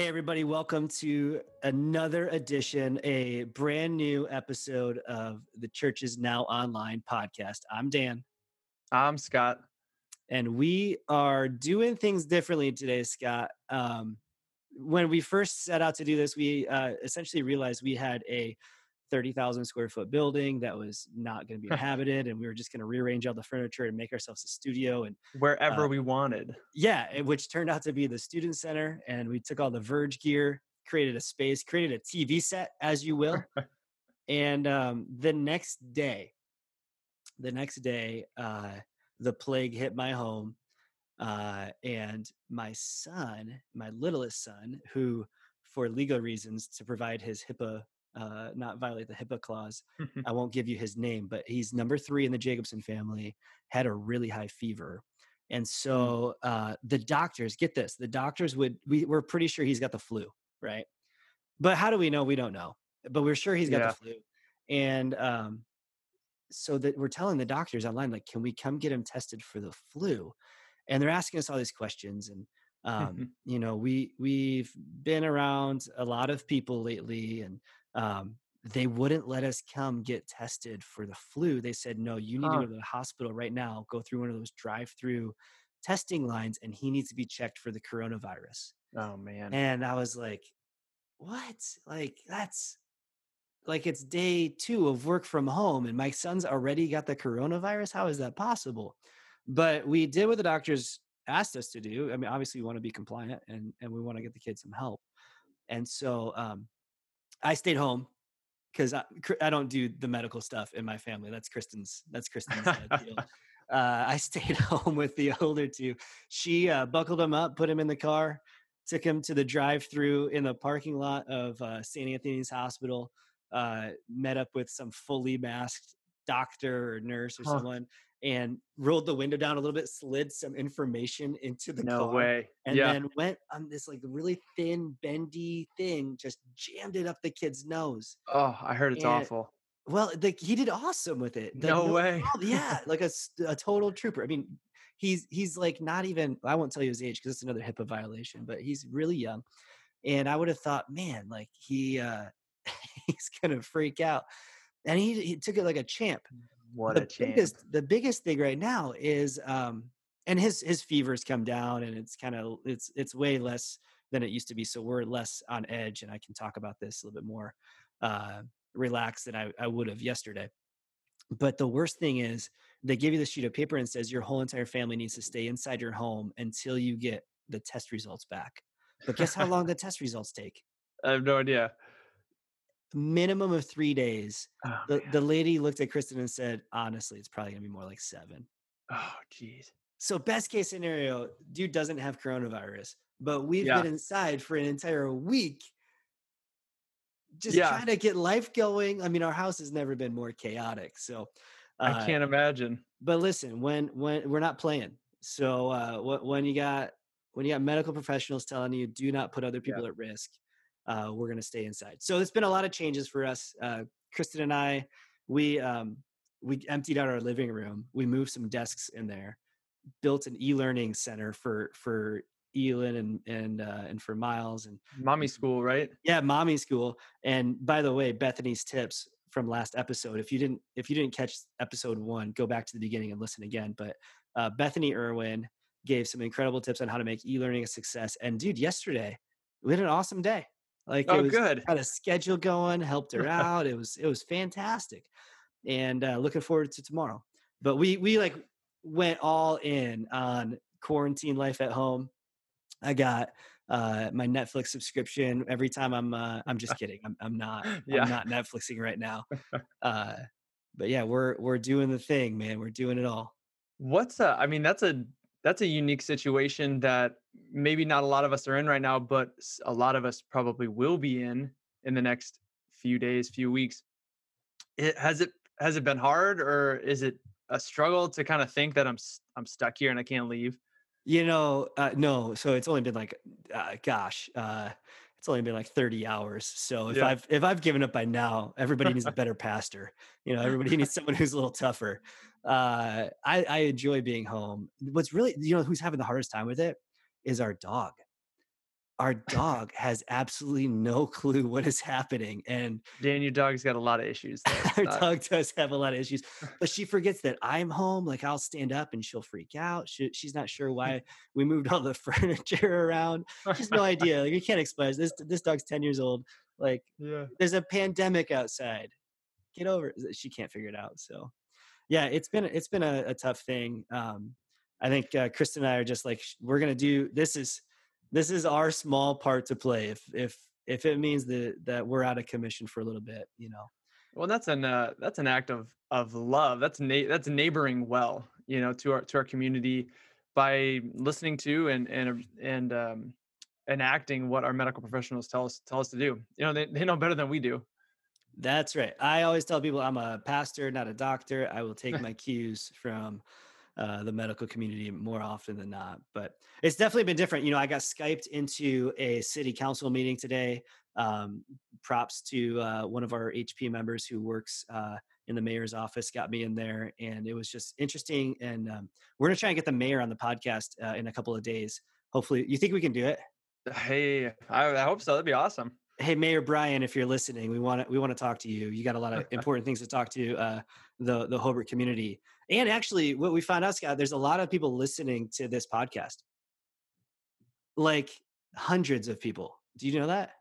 Hey, everybody, welcome to another edition, a brand new episode of the Church is Now Online podcast. I'm Dan. I'm Scott. And we are doing things differently today, Scott. Um, when we first set out to do this, we uh, essentially realized we had a 30,000 square foot building that was not going to be inhabited. and we were just going to rearrange all the furniture and make ourselves a studio and wherever uh, we wanted. Yeah, which turned out to be the student center. And we took all the Verge gear, created a space, created a TV set, as you will. and um, the next day, the next day, uh, the plague hit my home. Uh, and my son, my littlest son, who, for legal reasons, to provide his HIPAA uh, not violate the HIPAA clause. I won't give you his name, but he's number three in the Jacobson family, had a really high fever. And mm. so uh, the doctors, get this, the doctors would, we, we're pretty sure he's got the flu, right? But how do we know? We don't know. But we're sure he's got yeah. the flu. And um, so that we're telling the doctors online, like, can we come get him tested for the flu? And they're asking us all these questions. And um, you know, we we've been around a lot of people lately, and um, they wouldn't let us come get tested for the flu. They said, no, you need huh. to go to the hospital right now, go through one of those drive through testing lines, and he needs to be checked for the coronavirus. Oh, man. And I was like, what? Like, that's like it's day two of work from home, and my son's already got the coronavirus. How is that possible? But we did what the doctors asked us to do. I mean, obviously, we want to be compliant and, and we want to get the kids some help. And so, um, I stayed home because I, I, don't do the medical stuff in my family. That's Kristen's. That's Kristen's deal. Uh, I stayed home with the older two. She uh, buckled him up, put him in the car, took him to the drive-through in the parking lot of uh, St. Anthony's Hospital. Uh, met up with some fully masked doctor or nurse or huh. someone, and rolled the window down a little bit, slid some information into the no car, way, and yeah. then went on this like really thin, bendy thing, just jammed it up the kid's nose. Oh, I heard it's and, awful. Well, like he did awesome with it. No, no way. yeah, like a, a total trooper. I mean, he's he's like not even. I won't tell you his age because it's another HIPAA violation, but he's really young. And I would have thought, man, like he uh he's gonna freak out. And he, he took it like a champ. What the a champ. biggest the biggest thing right now is um and his his fever's come down and it's kind of it's it's way less than it used to be so we're less on edge and i can talk about this a little bit more uh relaxed than i, I would have yesterday. But the worst thing is they give you the sheet of paper and says your whole entire family needs to stay inside your home until you get the test results back. But guess how long the test results take? I have no idea minimum of three days. Oh, the, the lady looked at Kristen and said, honestly, it's probably gonna be more like seven. Oh, geez. So best case scenario, dude doesn't have coronavirus, but we've yeah. been inside for an entire week. Just yeah. trying to get life going. I mean, our house has never been more chaotic. So uh, I can't imagine. But listen, when when we're not playing, so uh, when you got when you got medical professionals telling you do not put other people yeah. at risk, uh, we're going to stay inside. So it's been a lot of changes for us. Uh, Kristen and I, we um, we emptied out our living room. We moved some desks in there, built an e-learning center for for Elin and and uh, and for Miles and mommy school, right? Yeah, mommy school. And by the way, Bethany's tips from last episode. If you didn't if you didn't catch episode one, go back to the beginning and listen again. But uh, Bethany Irwin gave some incredible tips on how to make e-learning a success. And dude, yesterday we had an awesome day. Like oh, it was good. Had a schedule going, helped her out. it was it was fantastic, and uh, looking forward to tomorrow. But we we like went all in on quarantine life at home. I got uh, my Netflix subscription every time I'm. Uh, I'm just kidding. I'm, I'm not. yeah. I'm not Netflixing right now. Uh, but yeah, we're we're doing the thing, man. We're doing it all. What's uh? I mean, that's a that's a unique situation that maybe not a lot of us are in right now, but a lot of us probably will be in in the next few days, few weeks. It, has it has it been hard, or is it a struggle to kind of think that I'm I'm stuck here and I can't leave? You know, uh, no. So it's only been like, uh, gosh, uh, it's only been like 30 hours. So if yeah. I've if I've given up by now, everybody needs a better pastor. You know, everybody needs someone who's a little tougher. Uh, I, I enjoy being home. What's really, you know, who's having the hardest time with it is our dog. our dog has absolutely no clue what is happening. And Dan, your dog's got a lot of issues. our not... dog does have a lot of issues, but she forgets that I'm home. Like I'll stand up and she'll freak out. She, she's not sure why we moved all the furniture around. She's no idea. Like you can't explain this. This dog's 10 years old. Like yeah. there's a pandemic outside. Get over it. She can't figure it out. So yeah, it's been, it's been a, a tough thing. Um, I think uh, Kristen and I are just like, we're going to do, this is, this is our small part to play. If if if it means that that we're out of commission for a little bit, you know. Well, that's an uh, that's an act of of love. That's na- that's neighboring well, you know, to our to our community by listening to and and and um, enacting what our medical professionals tell us tell us to do. You know, they they know better than we do. That's right. I always tell people I'm a pastor, not a doctor. I will take my cues from uh, the medical community more often than not. But it's definitely been different. You know, I got Skyped into a city council meeting today. Um, props to uh, one of our HP members who works uh, in the mayor's office, got me in there, and it was just interesting. And um, we're gonna try and get the mayor on the podcast uh, in a couple of days. Hopefully, you think we can do it? Hey, I, I hope so. That'd be awesome hey mayor brian if you're listening we want to we want to talk to you you got a lot of important things to talk to uh, the the hobart community and actually what we found out scott there's a lot of people listening to this podcast. Like hundreds of people. Do you know that?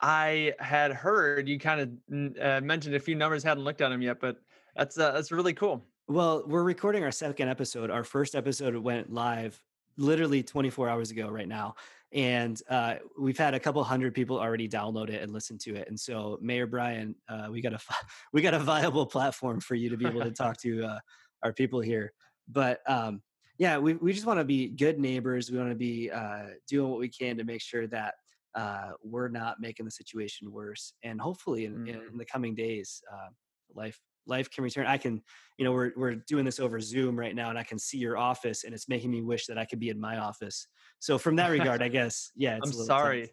I had heard you kind of uh, mentioned a few numbers hadn't looked at them yet but that's uh, that's really cool. Well we're recording our second episode. Our first episode went live literally 24 hours ago right now and uh, we've had a couple hundred people already download it and listen to it. And so, Mayor Brian, uh, we got a we got a viable platform for you to be able to talk to uh, our people here. But um, yeah, we we just want to be good neighbors. We want to be uh, doing what we can to make sure that uh, we're not making the situation worse. And hopefully, in, mm-hmm. in the coming days, uh, life life can return. I can, you know, we're we're doing this over Zoom right now, and I can see your office, and it's making me wish that I could be in my office. So from that regard, I guess, yeah. I'm sorry. Yeah.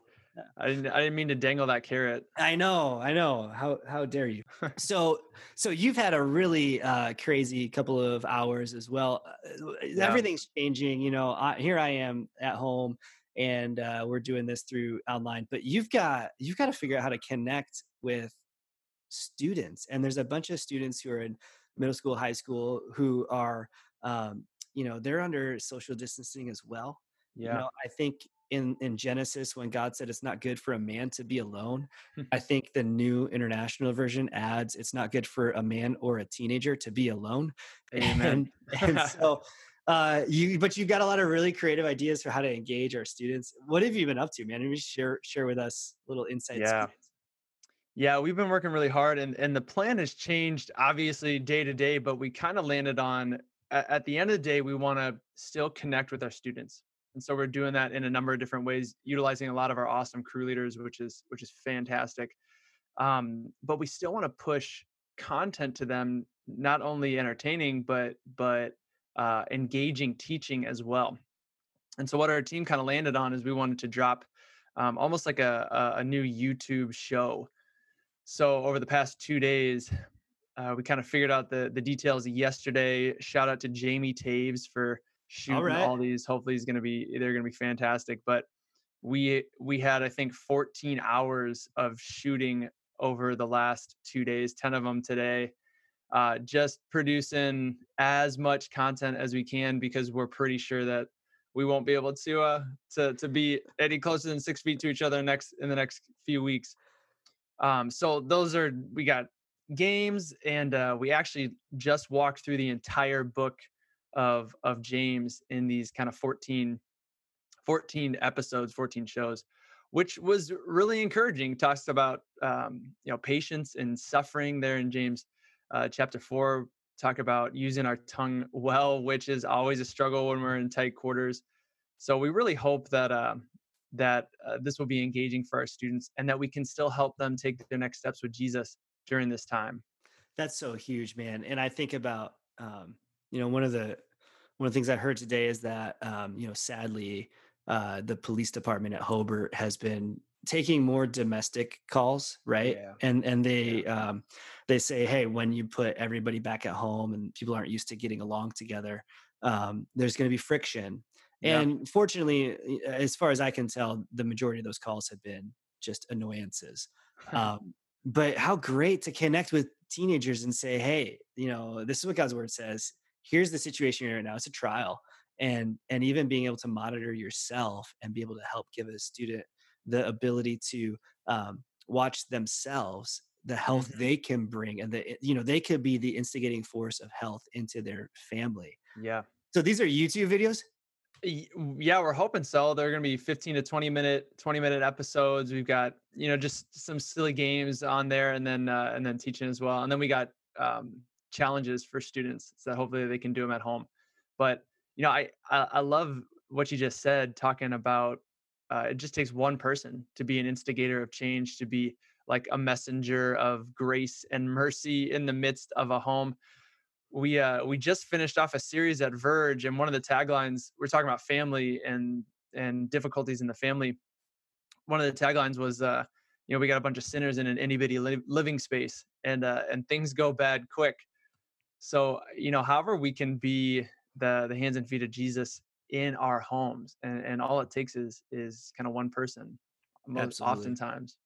I didn't. I didn't mean to dangle that carrot. I know. I know. How how dare you? so so you've had a really uh, crazy couple of hours as well. Uh, yeah. Everything's changing. You know, I, here I am at home, and uh, we're doing this through online. But you've got you've got to figure out how to connect with students and there's a bunch of students who are in middle school high school who are um, you know they're under social distancing as well yeah you know, i think in in genesis when god said it's not good for a man to be alone i think the new international version adds it's not good for a man or a teenager to be alone. Amen. and, and so uh, you but you've got a lot of really creative ideas for how to engage our students. What have you been up to man? Maybe share share with us little insights yeah. yeah, we've been working really hard and, and the plan has changed obviously day to day, but we kind of landed on at the end of the day, we want to still connect with our students. And so we're doing that in a number of different ways, utilizing a lot of our awesome crew leaders, which is which is fantastic. Um, but we still want to push content to them, not only entertaining, but but uh, engaging teaching as well. And so what our team kind of landed on is we wanted to drop um, almost like a, a, new YouTube show so over the past two days, uh, we kind of figured out the the details yesterday. Shout out to Jamie Taves for shooting all, right. all these. Hopefully, he's going to be they're going to be fantastic. But we we had I think 14 hours of shooting over the last two days, 10 of them today. Uh, just producing as much content as we can because we're pretty sure that we won't be able to uh to to be any closer than six feet to each other next in the next few weeks. Um, so those are we got games, and uh, we actually just walked through the entire book of of James in these kind of 14, 14 episodes, 14 shows, which was really encouraging. Talks about um, you know patience and suffering there in James uh, chapter four. Talk about using our tongue well, which is always a struggle when we're in tight quarters. So we really hope that uh, that uh, this will be engaging for our students and that we can still help them take their next steps with Jesus during this time. That's so huge, man. And I think about, um, you know, one of the one of the things I heard today is that, um, you know, sadly, uh, the police department at Hobart has been taking more domestic calls, right? Yeah. And and they yeah. um, they say, hey, when you put everybody back at home and people aren't used to getting along together, um, there's going to be friction Yeah. And fortunately, as far as I can tell, the majority of those calls have been just annoyances. Um, but how great to connect with teenagers and say, hey, you know, this is what God's word says. Here's the situation you're in right now. It's a trial. And and even being able to monitor yourself and be able to help give a student the ability to um, watch themselves the health Mhm. they can bring and the you know they could be the instigating force of health into their family Yeah. so these are youtube videos Yeah, we're hoping so. They're going to be 15 to 20 minute 20 minute episodes. We've got, you know, just some silly games on there and then uh, and then teaching as well. And then we got um challenges for students so hopefully they can do them at home. But, you know, I I, I love what you just said talking about uh, it just takes one person to be an instigator of change, to be like a messenger of grace and mercy in the midst of a home we uh we just finished off a series at Verge, and one of the taglines we're talking about family and and difficulties in the family. One of the taglines was, uh, you know, we got a bunch of sinners in an itty bitty li- living space, and uh, and things go bad quick. So you know, however we can be the the hands and feet of Jesus in our homes, and and all it takes is is kind of one person, most absolutely. oftentimes.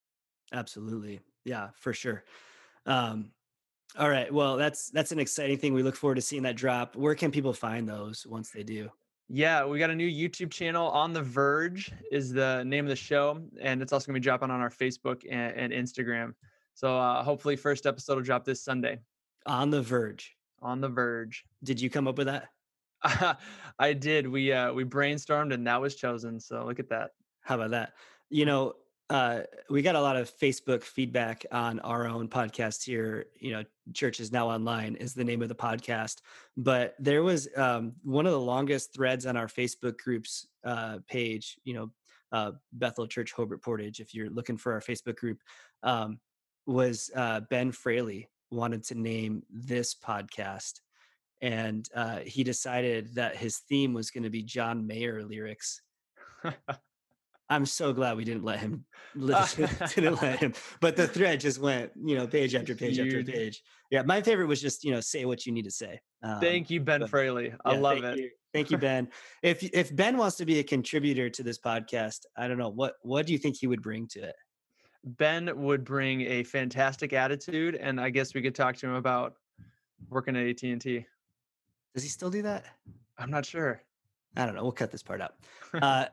absolutely. Yeah for sure. Um all right well that's that's an exciting thing. We look forward to seeing that drop. Where can people find those once they do? Yeah, we got a new YouTube channel on the Verge is the name of the show, and it's also gonna be dropping on our Facebook and, and Instagram. So uh, hopefully, first episode will drop this Sunday. On the verge on the Verge. did you come up with that I did. We uh, we brainstormed, and that was chosen. So look at that. How about that? You know, uh, we got a lot of Facebook feedback on our own podcast here. You know, Church is Now Online is the name of the podcast. But there was um, one of the longest threads on our Facebook group's uh, page, you know, uh, Bethel Church Hobart Portage, if you're looking for our Facebook group, um, was uh, Ben Fraley wanted to name this podcast. And uh, he decided that his theme was going to be John Mayer lyrics I'm so glad we didn't let him listen, didn't let him. But the thread just went, you know, page after page after page. Yeah, my favorite was just, you know, say what you need to say. Um, Thank you, Ben but- Fraley. I yeah, love thank it. You. Thank you, Ben. if if Ben wants to be a contributor to this podcast, I don't know what what do you think he would bring to it? Ben would bring a fantastic attitude, and I guess we could talk to him about working at AT and T. Does he still do that? I'm not sure. I don't know. We'll cut this part out. Uh,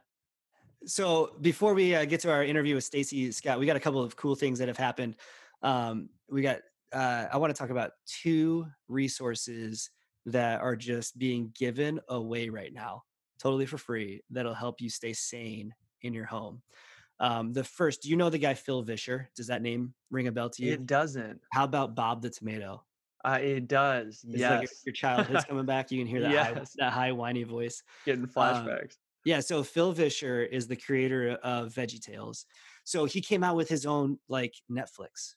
so before we uh, get to our interview with Stacy Scott, we got a couple of cool things that have happened. Um, we got. Uh, I want to talk about two resources that are just being given away right now, totally for free. That'll help you stay sane in your home. Um, the first, do you know the guy Phil Vischer? Does that name ring a bell to you? It doesn't. How about Bob the Tomato? Uh, it does. It's yes. like your childhood's coming back. You can hear that high, Yes. that high whiny voice. Getting flashbacks. Yeah, so Phil Vischer is the creator of VeggieTales. So he came out with his own like Netflix,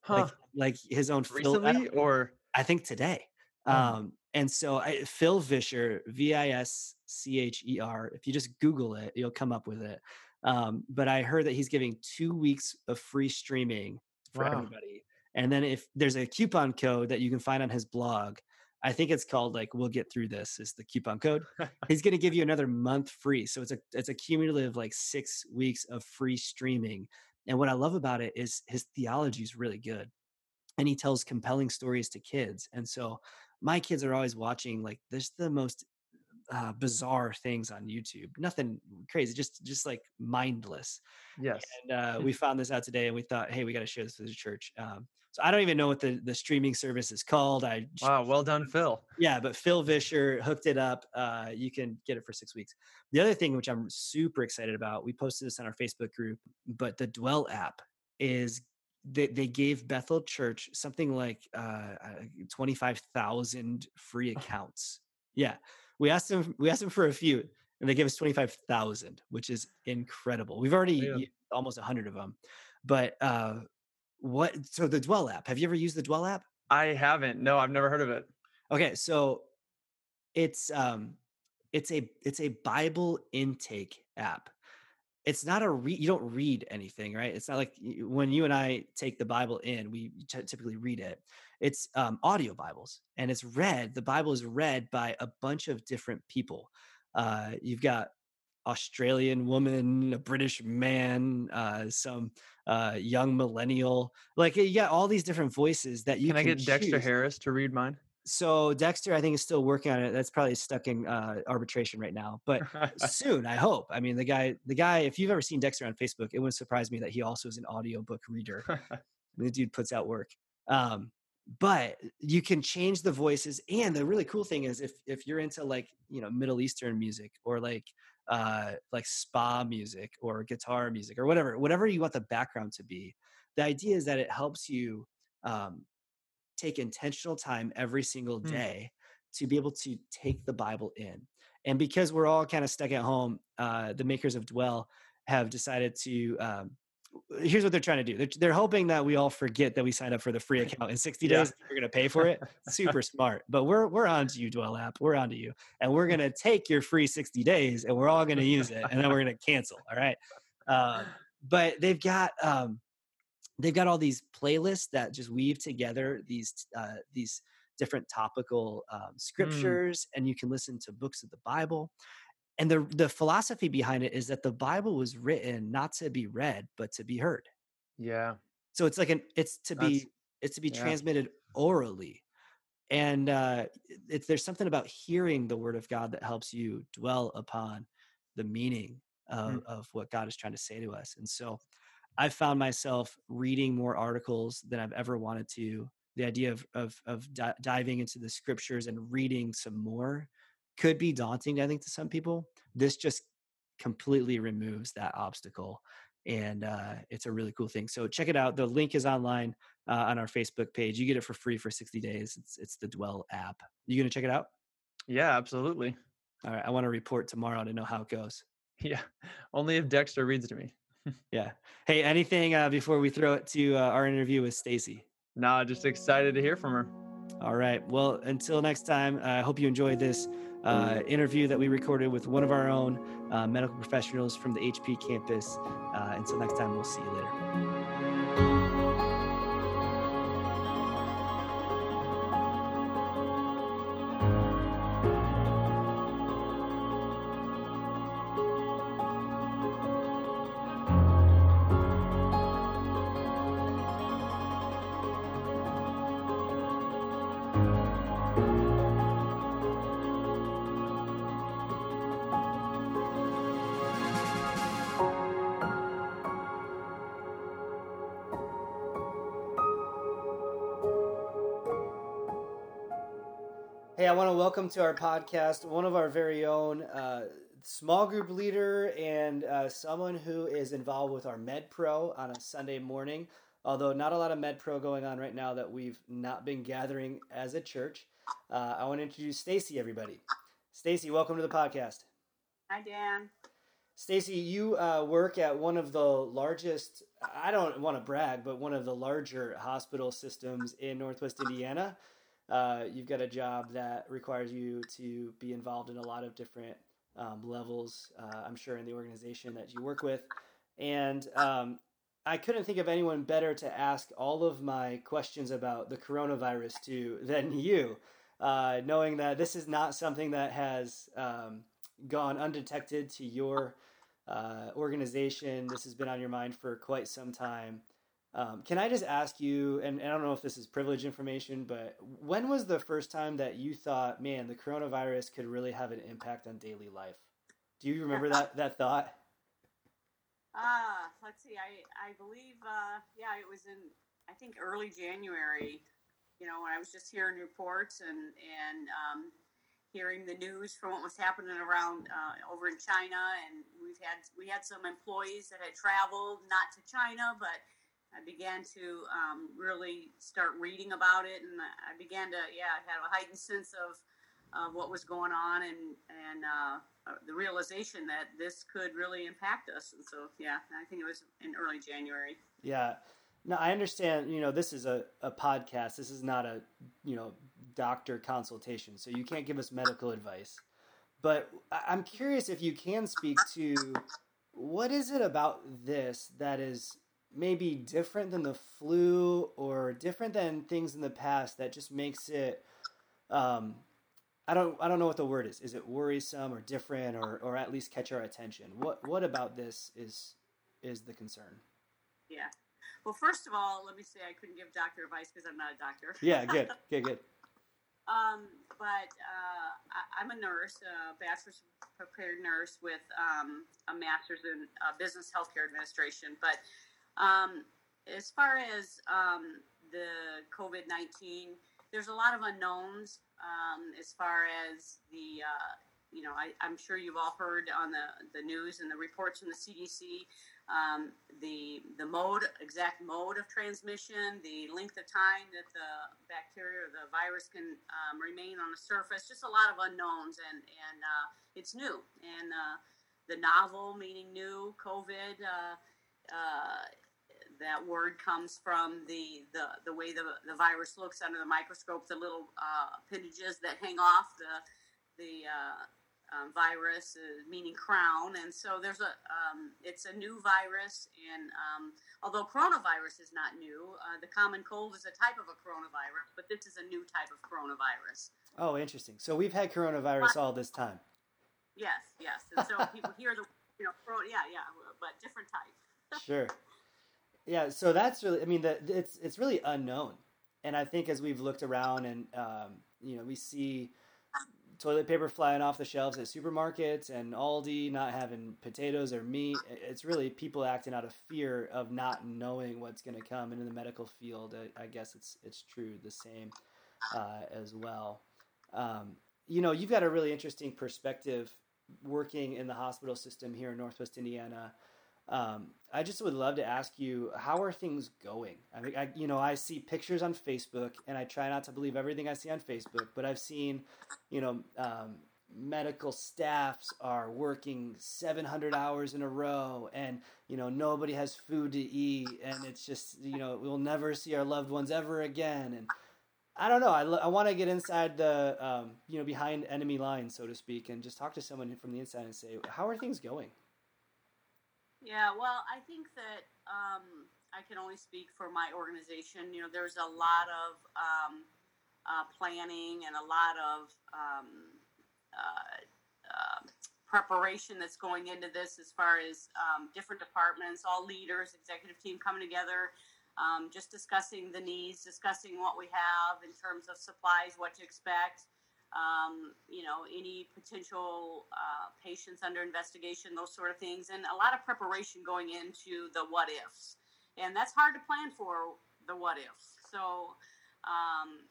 huh. like like his own Phil. I, Recently, or I think today. Oh. Um, and so I, Phil Vischer, V I S C H E R. If you just Google it, you'll come up with it. Um, but I heard that he's giving two weeks of free streaming for Wow. everybody. And then if there's a coupon code that you can find on his blog, I think it's called like "We'll get through this" is the coupon code. He's going to give you another month free, so it's a it's a cumulative like six weeks of free streaming. And what I love about it is his theology is really good, and he tells compelling stories to kids. And so my kids are always watching like there's the most uh, bizarre things on YouTube. Nothing crazy, just just like mindless. yes. And uh, we found this out today, and we thought, hey, we got to share this with the church. Um, so I don't even know what the the streaming service is called. I Wow. Well done, Phil. yeah, but Phil Vischer hooked it up. Uh, you can get it for six weeks. The other thing, which I'm super excited about, we posted this on our Facebook group, but the Dwell app is they, they gave Bethel Church something like uh, 25,000 free accounts. Yeah. We asked them, we asked them for a few and they gave us 25,000, which is incredible. We've already Yeah. almost 100 of them. But uh, what, so the Dwell app, have you ever used the Dwell app? I haven't. No, I've never heard of it. Okay, so it's um it's a it's a Bible intake app. It's not a read you don't read anything, right? It's not like when you and I take the Bible in, we ty- typically read it. It's um audio Bibles and it's read, the Bible is read by a bunch of different people. Uh, you've got Australian woman, a British man, uh, some uh, young millennial. Like you got all these different voices that you can. can I get Dexter choose. Harris to read mine? So Dexter, I think, is still working on it. That's probably stuck in uh, arbitration right now, but soon, I hope. I mean, the guy, the guy. If you've ever seen Dexter on Facebook, it wouldn't surprise me that he also is an audiobook reader. the dude puts out work. Um, but you can change the voices, and the really cool thing is if if you're into like you know Middle Eastern music or like uh, like spa music or guitar music or whatever, whatever you want the background to be. The idea is that it helps you um, take intentional time every single Hmm. day to be able to take the Bible in. And because we're all kind of stuck at home, uh, the makers of Dwell have decided to. Um, here's what they're trying to do. They're, they're hoping that we all forget that we signed up for the free account in 60 Yeah. days. We're going to pay for it. Super smart. But we're we're on to you, Dwell app. We're on to you, and we're going to take your free 60 days, and we're all going to use it, and then we're going to cancel. All right. Um, but they've got um, they've got all these playlists that just weave together these uh, these different topical um, scriptures, and you can listen to books of the Bible. And the the philosophy behind it is that the Bible was written not to be read, but to be heard. yeah. So it's like an it's to That's- be it's to be yeah. transmitted orally. And uh, it's there's something about hearing the word of God that helps you dwell upon the meaning of, Hmm. of what God is trying to say to us. And so I've found myself reading more articles than I've ever wanted to. The idea of of, of di- diving into the scriptures and reading some more could be daunting, I think, to some people. This just completely removes that obstacle and uh, it's a really cool thing. So check it out. The link is online uh, on our Facebook page. You get it for free for 60 days. It's it's the Dwell app. You gonna check it out? Yeah, absolutely. All right. I want to report tomorrow to know how it goes. Yeah. Only if Dexter reads to me. Yeah. Hey, anything uh, before we throw it to uh, our interview with Stacy? Nah, just excited to hear from her. All right. Well, until next time, I hope you enjoyed this uh, interview that we recorded with one of our own uh, medical professionals from the HP campus. Uh, until next time, we'll see you later. Hey, I want to welcome to our podcast one of our very own uh, small group leader and uh, someone who is involved with our Med Pro on a Sunday morning. Although not a lot of Med Pro going on right now that we've not been gathering as a church. Uh, I want to introduce Stacy, everybody. Stacy, welcome to the podcast. Hi, Dan. Stacy, you uh, work at one of the largest, I don't want to brag, but one of the larger hospital systems in Northwest Indiana. Uh, you've got a job that requires you to be involved in a lot of different um, levels, uh, I'm sure, in the organization that you work with. And um, I couldn't think of anyone better to ask all of my questions about the coronavirus to than you, uh, knowing that this is not something that has um, gone undetected to your uh, organization. This has been on your mind for quite some time. Um, can I just ask you, and, and I don't know if this is privileged information, but when was the first time that you thought, man, the coronavirus could really have an impact on daily life? Do you remember that, that thought? Uh, let's see. I, I believe, uh, yeah, it was in, I think, early January, you know, when I was just hearing reports and, and um, hearing the news from what was happening around uh, over in China. And we've had, we had some employees that had traveled, not to China, but I began to um, really start reading about it. And I began to, yeah, have a heightened sense of, of what was going on and, and, uh, uh, the realization that this could really impact us. And so, yeah, I think it was in early January. Yeah. No, I understand, you know, this is a, a podcast. This is not a, you know, doctor consultation. So you can't give us medical advice. But I'm curious if you can speak to what is it about this that is maybe different than the flu or different than things in the past that just makes it um, I don't I don't know what the word is. Is it worrisome or different or or at least catch our attention? What what about this is is the concern? Yeah. Well, first of all, let me say I couldn't give doctor advice because I'm not a doctor. Yeah, good, good, good. Um, but uh, I, am a nurse, a bachelor's prepared nurse with um, a master's in uh, business healthcare administration. But um, as far as um, the COVID 19, there's a lot of unknowns um, as far as the, uh, you know, I, am sure you've all heard on the, the news and the reports from the CDC um, the the mode, exact mode of transmission, the length of time that the bacteria or the virus can um, remain on the surface. Just a lot of unknowns, and and uh, it's new. And uh, the novel, meaning new, COVID. That word comes from the, the, the way the, the virus looks under the microscope, the little uh, appendages that hang off the the uh, um, virus, uh, meaning crown, and so there's a um, it's a new virus, and um, although coronavirus is not new, uh, the common cold is a type of a coronavirus, but this is a new type of coronavirus. Oh, interesting. So we've had coronavirus all this time. Yes, yes, and so people hear the you know, yeah, yeah, but different type. sure. Yeah, so that's really, I mean, the, it's it's really unknown, and I think as we've looked around and um, you know we see toilet paper flying off the shelves at supermarkets and Aldi not having potatoes or meat. It's really people acting out of fear of not knowing what's going to come. And in the medical field, I, I, guess it's it's true the same uh, as well. Um, you know, you've got a really interesting perspective working in the hospital system here in Northwest Indiana. Um, I just would love to ask you, how are things going? I mean, I, you know, I see pictures on Facebook, and I try not to believe everything I see on Facebook, but I've seen, you know, um, medical staffs are working 700 hours in a row, and you know, nobody has food to eat, and it's just, you know, we'll never see our loved ones ever again, and I don't know. I, I want to get inside the, um, you know, behind enemy lines, so to speak, and just talk to someone from the inside and say, how are things going? Yeah, well, I think that um, I can only speak for my organization. You know, there's a lot of um, uh, planning and a lot of um, uh, uh, preparation that's going into this as far as um, different departments, all leaders, executive team coming together, um, just discussing the needs, discussing what we have in terms of supplies, what to expect um, you know, any potential uh, patients under investigation, those sort of things, and a lot of preparation going into the what ifs. And that's hard to plan for the what ifs. So, um,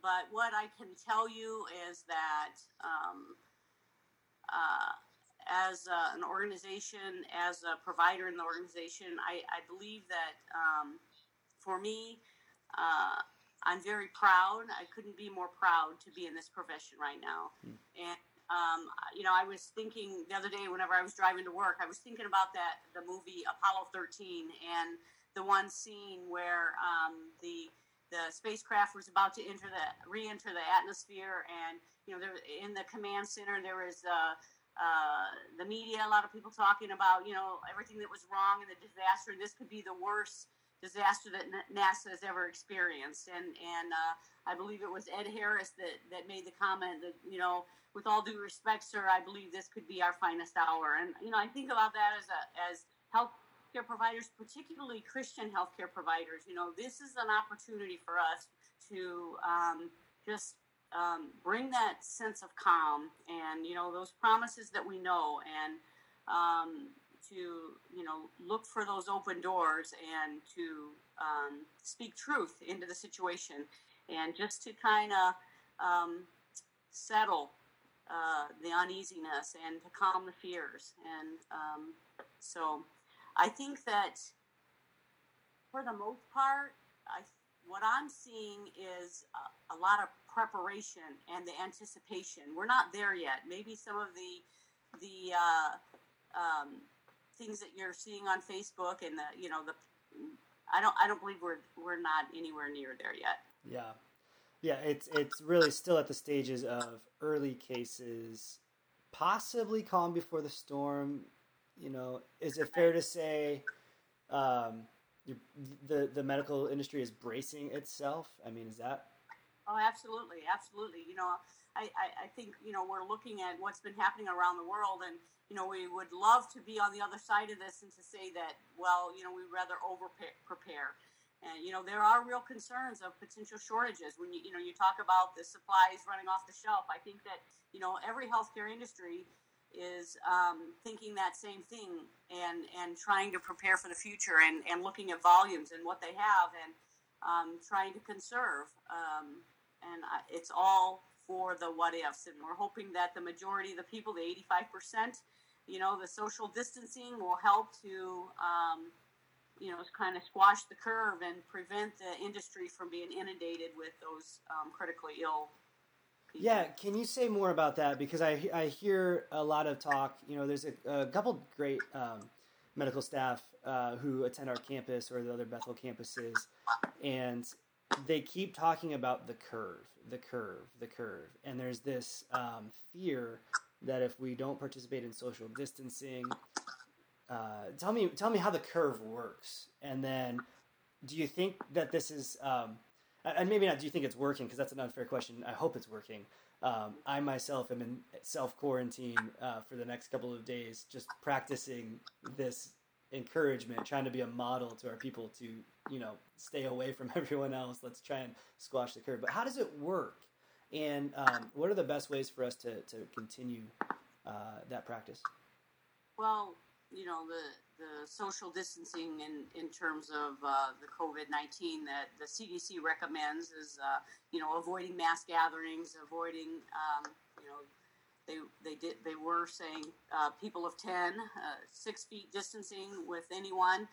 but what I can tell you is that um, uh, as an organization, as a provider in the organization, I, I believe that um, for me, uh, I'm very proud. I couldn't be more proud to be in this profession right now. Mm. And um, you know, I was thinking the other day whenever I was driving to work, I was thinking about that the movie Apollo 13 and the one scene where um, the the spacecraft was about to enter the re-enter the atmosphere, and you know, there in the command center there was. Uh, uh, the media, a lot of people talking about, you know, everything that was wrong and the disaster. And this could be the worst disaster that NASA has ever experienced. And and uh, I believe it was Ed Harris that that made the comment that you know, with all due respect, sir, I believe this could be our finest hour. And you know, I think about that as a as healthcare providers, particularly Christian healthcare providers. You know, this is an opportunity for us to um, just um, bring that sense of calm and you know those promises that we know and um, to you know look for those open doors and to um, speak truth into the situation and just to kind of um, settle uh, the uneasiness and to calm the fears. And um, so i think that for the most part I, what i'm seeing is a, a lot of preparation and the anticipation. We're not there yet. Maybe some of the the uh, um, things that you're seeing on Facebook and the you know the I don't I don't believe we're we're not anywhere near there yet. Yeah. Yeah, it's it's really still at the stages of early cases, possibly calm before the storm. You know, is it fair to say um, the the medical industry is bracing itself? I mean, is that? Oh, absolutely, absolutely. You know, I, I, I think you know we're looking at what's been happening around the world, and you know we would love to be on the other side of this and to say that well, you know, we'd rather over prepare. And you know there are real concerns of potential shortages when you you know you talk about the supplies running off the shelf. I think that you know every healthcare industry is um, thinking that same thing and and trying to prepare for the future and, and looking at volumes and what they have and um, trying to conserve. Um, and it's all for the what ifs. And we're hoping that the majority of the people, the 85%, you know, the social distancing will help to, um, you know, kind of squash the curve and prevent the industry from being inundated with those um, critically ill People. Yeah, can you say more about that? Because I I hear a lot of talk. You know, there's a, a couple great um, medical staff uh, who attend our campus or the other Bethel campuses, and they keep talking about the curve, the curve, the curve, and there's this um, fear that if we don't participate in social distancing, uh, tell me tell me how the curve works, and then do you think that this is um, and maybe not do you think it's working? Because that's an unfair question. I hope it's working. Um, i myself am in self quarantine uh, for the next couple of days just practicing this encouragement trying to be a model to our people to you know stay away from everyone else. Let's try and squash the curve. But how does it work? And um, what are the best ways for us to, to continue uh, that practice? Well you know the the social distancing in, in terms of uh, the COVID 19 that the CDC recommends is, uh, you know, avoiding mass gatherings, avoiding, um, you know, they, they did they were saying uh, people of 10, uh, six feet distancing with anyone.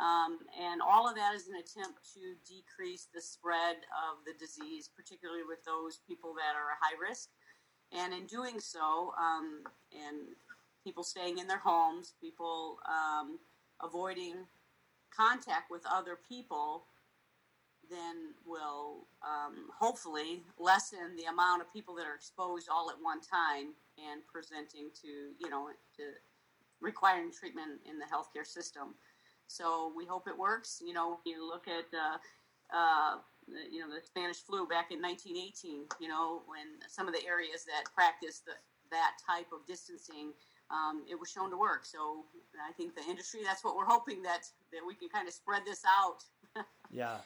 Um, and all of that is an attempt to decrease the spread of the disease, particularly with those people that are high risk. And in doing so, um, and people staying in their homes, people um, avoiding contact with other people, then will um, hopefully lessen the amount of people that are exposed all at one time and presenting to, you know, to requiring treatment in the healthcare system. So we hope it works. You know, you look at, uh, uh, you know, the Spanish flu back in 1918. You know, when some of the areas that practiced the, that type of distancing um, it was shown to work. So I think the industry, that's what we're hoping that, that we can kind of spread this out. yeah.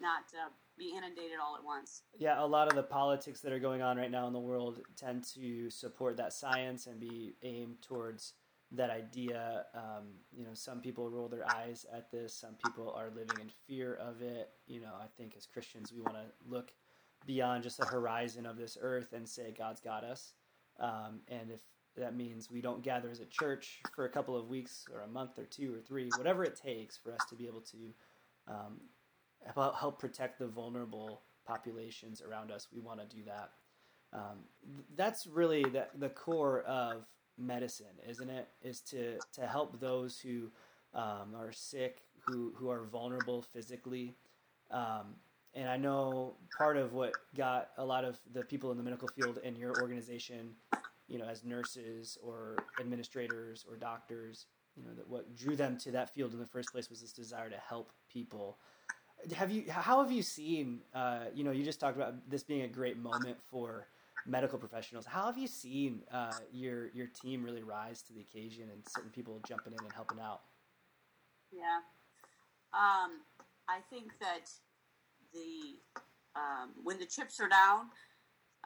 Not uh, be inundated all at once. Yeah, a lot of the politics that are going on right now in the world tend to support that science and be aimed towards that idea. Um, you know, some people roll their eyes at this. Some people are living in fear of it. You know, I think as Christians, we want to look beyond just the horizon of this earth and say God's got us. Um, and if that means we don't gather as a church for a couple of weeks or a month or two or three, whatever it takes for us to be able to um, help protect the vulnerable populations around us. We want to do that. Um, that's really the, the core of medicine, isn't it? Is to, to help those who um, are sick, who, who are vulnerable physically. Um, and I know part of what got a lot of the people in the medical field in your organization you know, as nurses or administrators or doctors, you know, that what drew them to that field in the first place was this desire to help people. Have you? How have you seen? Uh, you know, you just talked about this being a great moment for medical professionals. How have you seen uh, your your team really rise to the occasion and certain people jumping in and helping out? Yeah, um, I think that the um, when the chips are down,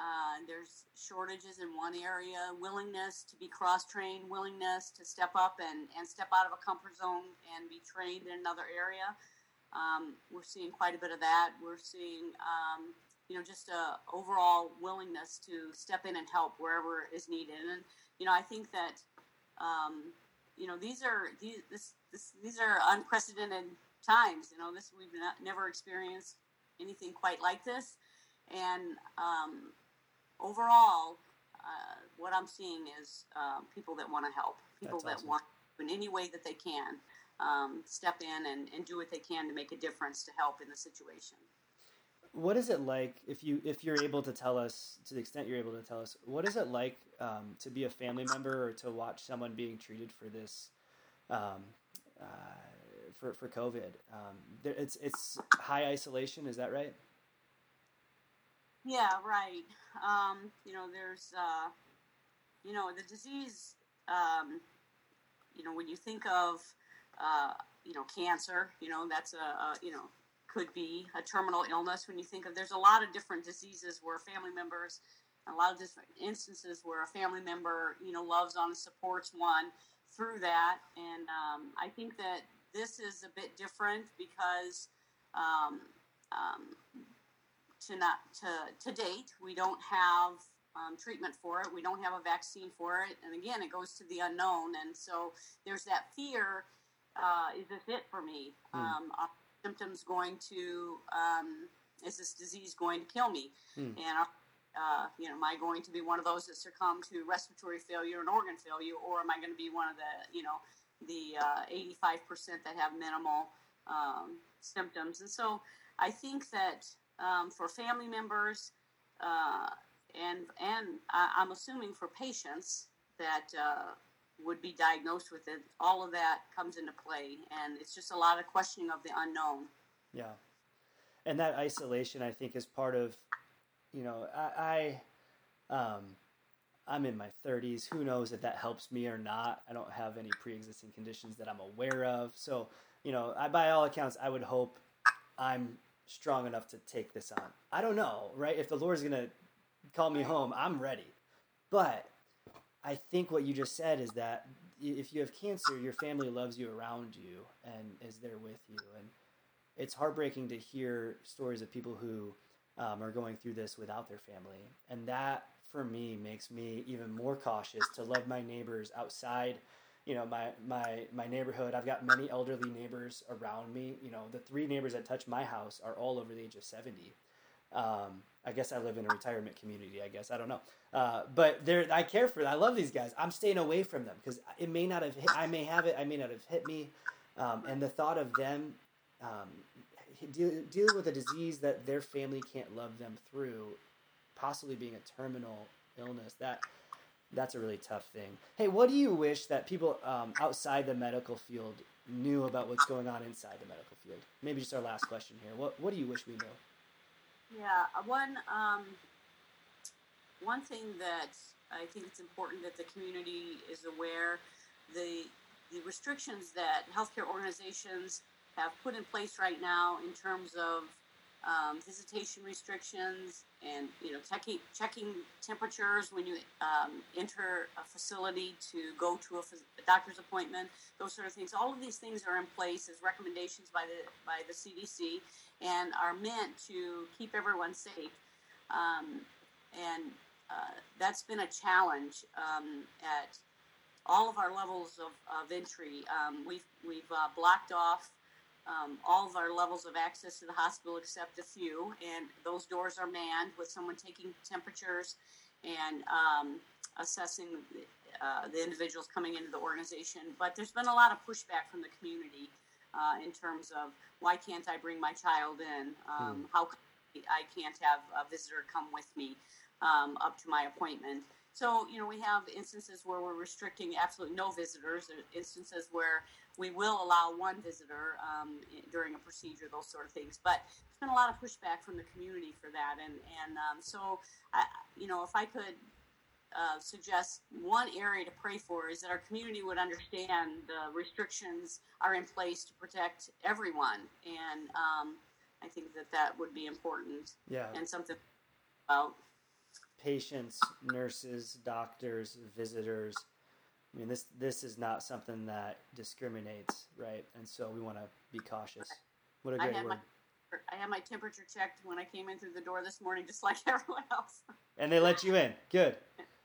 uh, there's shortages in one area, willingness to be cross trained, willingness to step up and, and step out of a comfort zone and be trained in another area. Um, we're seeing quite a bit of that. We're seeing, um, you know, just a overall willingness to step in and help wherever is needed. And you know, I think that, um, you know, these are these this, this, these are unprecedented times. You know, this we've not, never experienced anything quite like this, and um, overall, uh, what I'm seeing is uh, people that want to help, people That's that awesome. want in any way that they can um, step in and, and do what they can to make a difference to help in the situation. What is it like if you if you're able to tell us to the extent you're able to tell us what is it like um, to be a family member or to watch someone being treated for this um, uh, for for COVID? Um, it's it's high isolation. Is that right? Yeah, right. Um, you know, there's, uh, you know, the disease. Um, you know, when you think of, uh, you know, cancer, you know, that's a, a, you know, could be a terminal illness. When you think of, there's a lot of different diseases where family members, a lot of different instances where a family member, you know, loves on and supports one through that. And um, I think that this is a bit different because um, um, to not to to date we don't have um, treatment for it. We don't have a vaccine for it, and again, it goes to the unknown. And so there's that fear: uh, is this it for me? Hmm. Um, are symptoms going to? Um, is this disease going to kill me? Hmm. And uh, you know, am I going to be one of those that succumb to respiratory failure and organ failure, or am I going to be one of the you know the uh, 85% that have minimal um, symptoms? And so I think that um, for family members uh, and and I'm assuming for patients that uh, would be diagnosed with it, all of that comes into play, and it's just a lot of questioning of the unknown. Yeah, and that isolation, I think, is part of, you know, I, I um, I'm in my 30s. Who knows if that helps me or not? I don't have any pre-existing conditions that I'm aware of, so you know, I, by all accounts, I would hope I'm strong enough to take this on. I don't know, right? If the Lord's going to call me home, I'm ready. But I think what you just said is that if you have cancer, your family loves you around you and is there with you. And it's heartbreaking to hear stories of people who um, are going through this without their family. And that, for me, makes me even more cautious to love my neighbors outside you know my my my neighborhood i've got many elderly neighbors around me you know the three neighbors that touch my house are all over the age of 70 um, i guess i live in a retirement community i guess i don't know uh, but they i care for i love these guys i'm staying away from them because it may not have hit, i may have it i may not have hit me um, and the thought of them um, deal, dealing with a disease that their family can't love them through possibly being a terminal illness that that's a really tough thing. Hey, what do you wish that people um, outside the medical field knew about what's going on inside the medical field? Maybe just our last question here. What What do you wish we knew? Yeah, uh, one um, one thing that I think it's important that the community is aware the the restrictions that healthcare organizations have put in place right now in terms of um, visitation restrictions, and you know checking checking temperatures when you um, enter a facility to go to a, a, doctor's appointment. Those sort of things. All of these things are in place as recommendations by the by the CDC and are meant to keep everyone safe. Um, and uh, that's been a challenge um, at all of our levels of, of entry. Um, we've we've uh, blocked off um, all of our levels of access to the hospital except a few, and those doors are manned with someone taking temperatures and um, assessing uh, the individuals coming into the organization. But there's been a lot of pushback from the community uh, in terms of why can't I bring my child in? Um, hmm. How I can't have a visitor come with me um, up to my appointment. So, you know, we have instances where we're restricting absolutely no visitors, instances where we will allow one visitor um, during a procedure, those sort of things. But there's been a lot of pushback from the community for that. And, and um, so, I, you know, if I could uh, suggest one area to pray for is that our community would understand the restrictions are in place to protect everyone. And um, I think that that would be important. Yeah. And something about patients, nurses, doctors, visitors. I mean, this this is not something that discriminates, right? And so we want to be cautious. What a great I word. My, I had my temperature checked when I came in through the door this morning, just like everyone else. And they let you in. Good.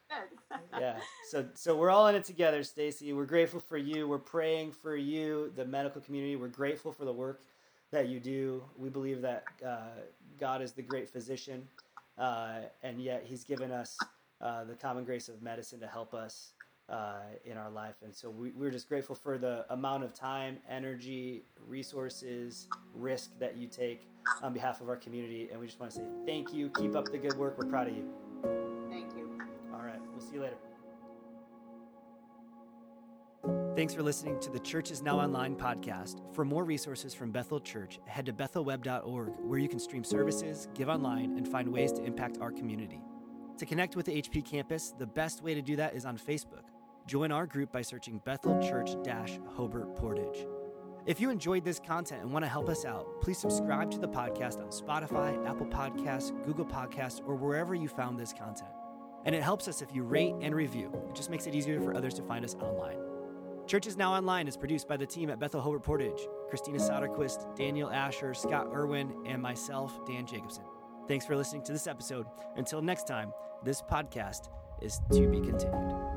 Good. yeah. So so we're all in it together, Stacy. We're grateful for you. We're praying for you, the medical community. We're grateful for the work that you do. We believe that uh, God is the great physician uh, and yet He's given us uh, the common grace of medicine to help us uh, in our life. And so we, we're just grateful for the amount of time, energy, resources, risk that you take on behalf of our community. And we just want to say thank you. Keep up the good work. We're proud of you. Thank you. All right. We'll see you later. Thanks for listening to the Church is Now Online podcast. For more resources from Bethel Church, head to bethelweb.org where you can stream services, give online, and find ways to impact our community. To connect with the HP campus, the best way to do that is on Facebook. Join our group by searching Bethel Church Hobart Portage. If you enjoyed this content and want to help us out, please subscribe to the podcast on Spotify, Apple Podcasts, Google Podcasts, or wherever you found this content. And it helps us if you rate and review. It just makes it easier for others to find us online. Church is Now Online is produced by the team at Bethel Hobart Portage, Christina Soderquist, Daniel Asher, Scott Irwin, and myself, Dan Jacobson. Thanks for listening to this episode. Until next time, this podcast is to be continued.